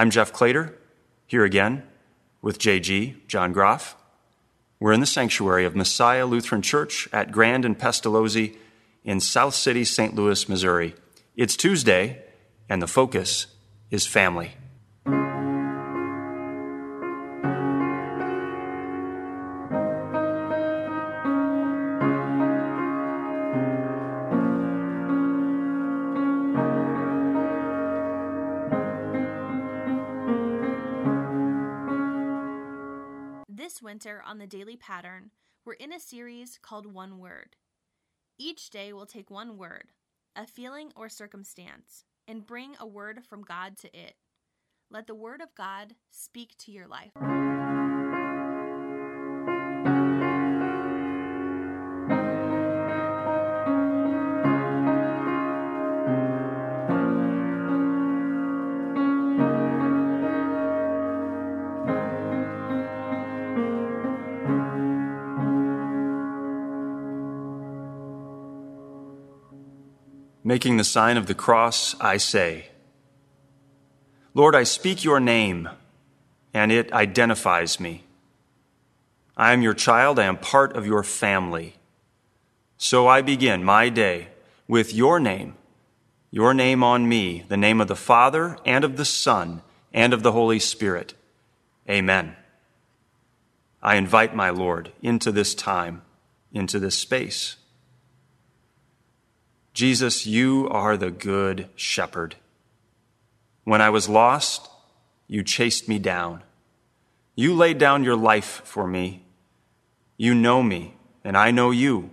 I'm Jeff Claytor, here again with JG, John Groff. We're in the sanctuary of Messiah Lutheran Church at Grand and Pestalozzi in South City, St. Louis, Missouri. It's Tuesday, and the focus is family. Winter on the Daily Pattern, we're in a series called One Word. Each day we'll take one word, a feeling or circumstance, and bring a word from God to it. Let the Word of God speak to your life. Making the sign of the cross, I say, Lord, I speak your name, and it identifies me. I am your child, I am part of your family. So I begin my day with your name, your name on me, the name of the Father, and of the Son, and of the Holy Spirit. Amen. I invite my Lord into this time, into this space. Jesus, you are the good shepherd. When I was lost, you chased me down. You laid down your life for me. You know me, and I know you.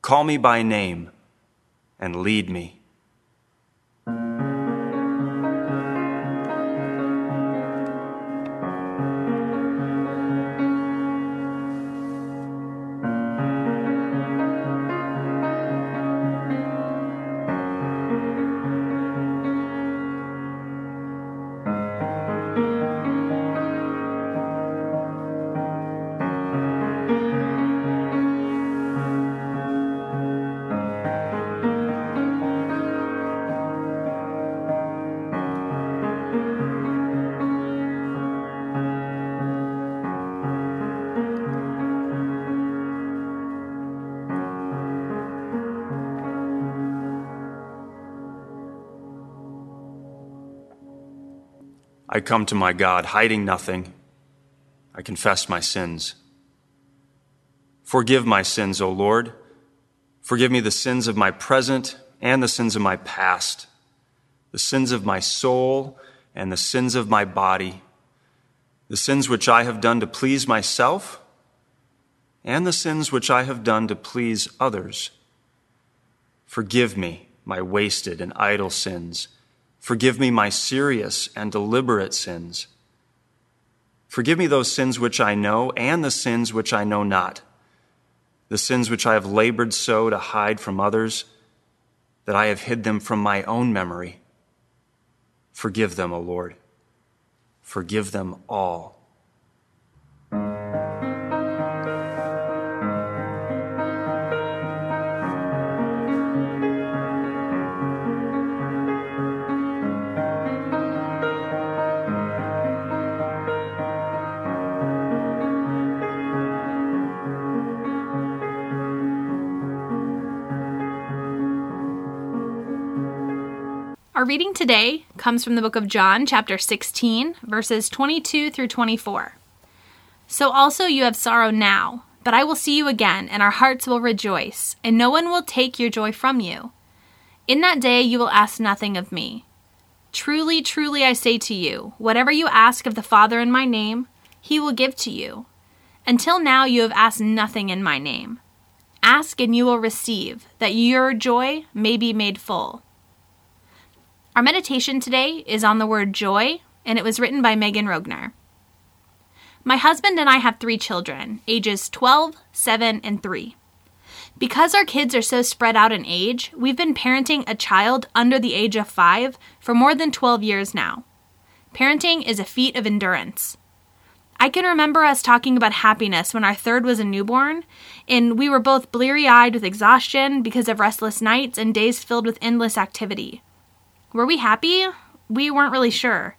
Call me by name and lead me. I come to my God, hiding nothing. I confess my sins. Forgive my sins, O Lord. Forgive me the sins of my present and the sins of my past, the sins of my soul and the sins of my body, the sins which I have done to please myself and the sins which I have done to please others. Forgive me my wasted and idle sins Forgive me my serious and deliberate sins. Forgive me those sins which I know and the sins which I know not, the sins which I have labored so to hide from others that I have hid them from my own memory. Forgive them, O Lord. Forgive them all. Our reading today comes from the book of John, chapter 16, verses 22 through 24. So also you have sorrow now, but I will see you again, and our hearts will rejoice, and no one will take your joy from you. In that day you will ask nothing of me. Truly, truly, I say to you, whatever you ask of the Father in my name, he will give to you. Until now you have asked nothing in my name. Ask and you will receive, that your joy may be made full. Our meditation today is on the word joy, and it was written by Megan Rogner. My husband and I have three children, ages 12, 7, and 3. Because our kids are so spread out in age, we've been parenting a child under the age of 5 for more than 12 years now. Parenting is a feat of endurance. I can remember us talking about happiness when our third was a newborn, and we were both bleary eyed with exhaustion because of restless nights and days filled with endless activity. Were we happy? We weren't really sure.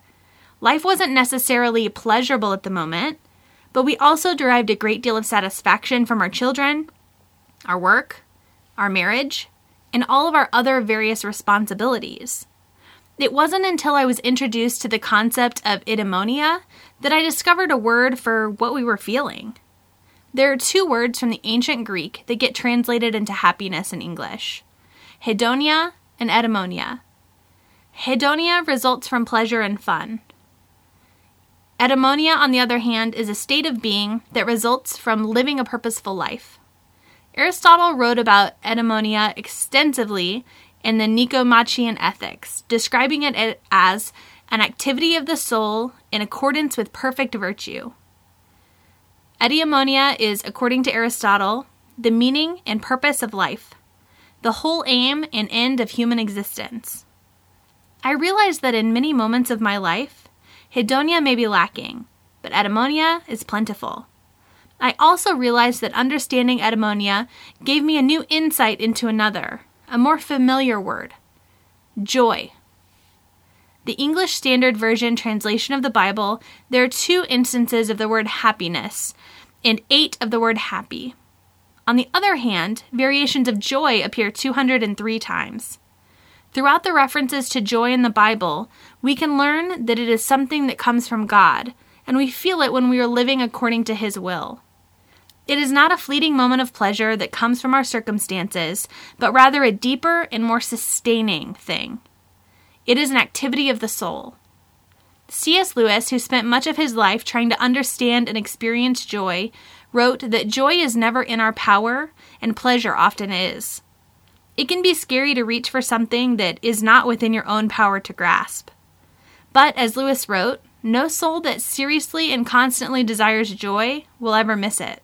Life wasn't necessarily pleasurable at the moment, but we also derived a great deal of satisfaction from our children, our work, our marriage, and all of our other various responsibilities. It wasn't until I was introduced to the concept of eudaimonia that I discovered a word for what we were feeling. There are two words from the ancient Greek that get translated into happiness in English hedonia and eudaimonia. Hedonia results from pleasure and fun. Eudaimonia, on the other hand, is a state of being that results from living a purposeful life. Aristotle wrote about eudaimonia extensively in the Nicomachean Ethics, describing it as an activity of the soul in accordance with perfect virtue. Eudaimonia is, according to Aristotle, the meaning and purpose of life, the whole aim and end of human existence. I realize that in many moments of my life, hedonia may be lacking, but eudaimonia is plentiful. I also realized that understanding eudaimonia gave me a new insight into another, a more familiar word joy. The English Standard Version translation of the Bible, there are two instances of the word happiness and eight of the word happy. On the other hand, variations of joy appear 203 times. Throughout the references to joy in the Bible, we can learn that it is something that comes from God, and we feel it when we are living according to His will. It is not a fleeting moment of pleasure that comes from our circumstances, but rather a deeper and more sustaining thing. It is an activity of the soul. C.S. Lewis, who spent much of his life trying to understand and experience joy, wrote that joy is never in our power, and pleasure often is. It can be scary to reach for something that is not within your own power to grasp. But, as Lewis wrote, no soul that seriously and constantly desires joy will ever miss it.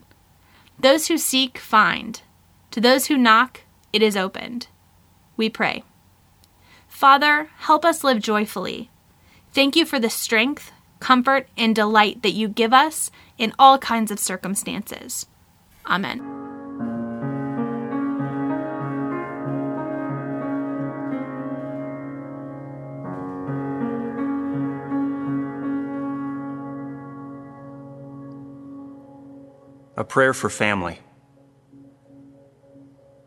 Those who seek, find. To those who knock, it is opened. We pray. Father, help us live joyfully. Thank you for the strength, comfort, and delight that you give us in all kinds of circumstances. Amen. Prayer for family.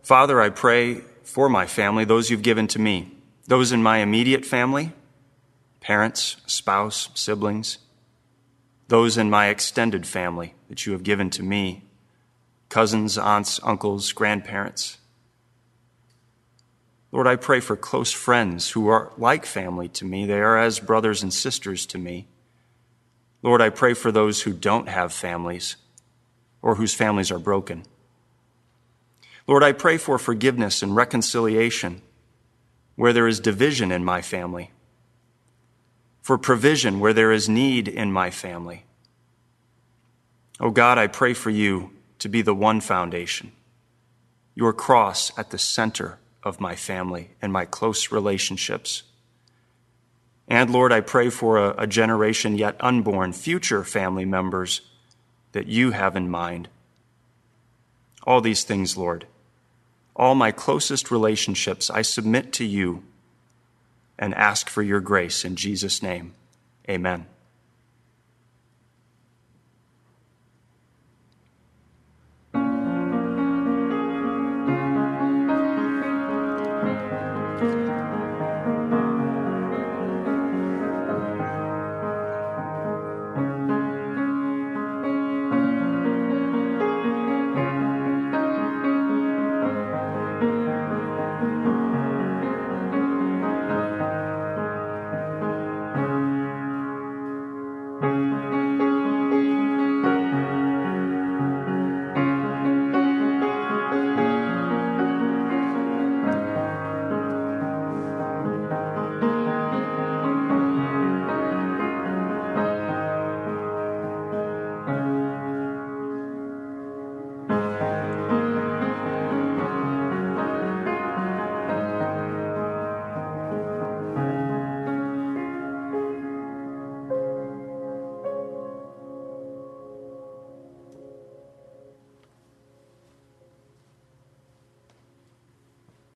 Father, I pray for my family, those you've given to me, those in my immediate family, parents, spouse, siblings, those in my extended family that you have given to me, cousins, aunts, uncles, grandparents. Lord, I pray for close friends who are like family to me. They are as brothers and sisters to me. Lord, I pray for those who don't have families or whose families are broken. Lord, I pray for forgiveness and reconciliation where there is division in my family, for provision where there is need in my family. Oh God, I pray for you to be the one foundation, your cross at the center of my family and my close relationships. And Lord, I pray for a, a generation yet unborn, future family members that you have in mind. All these things, Lord, all my closest relationships, I submit to you and ask for your grace in Jesus' name. Amen.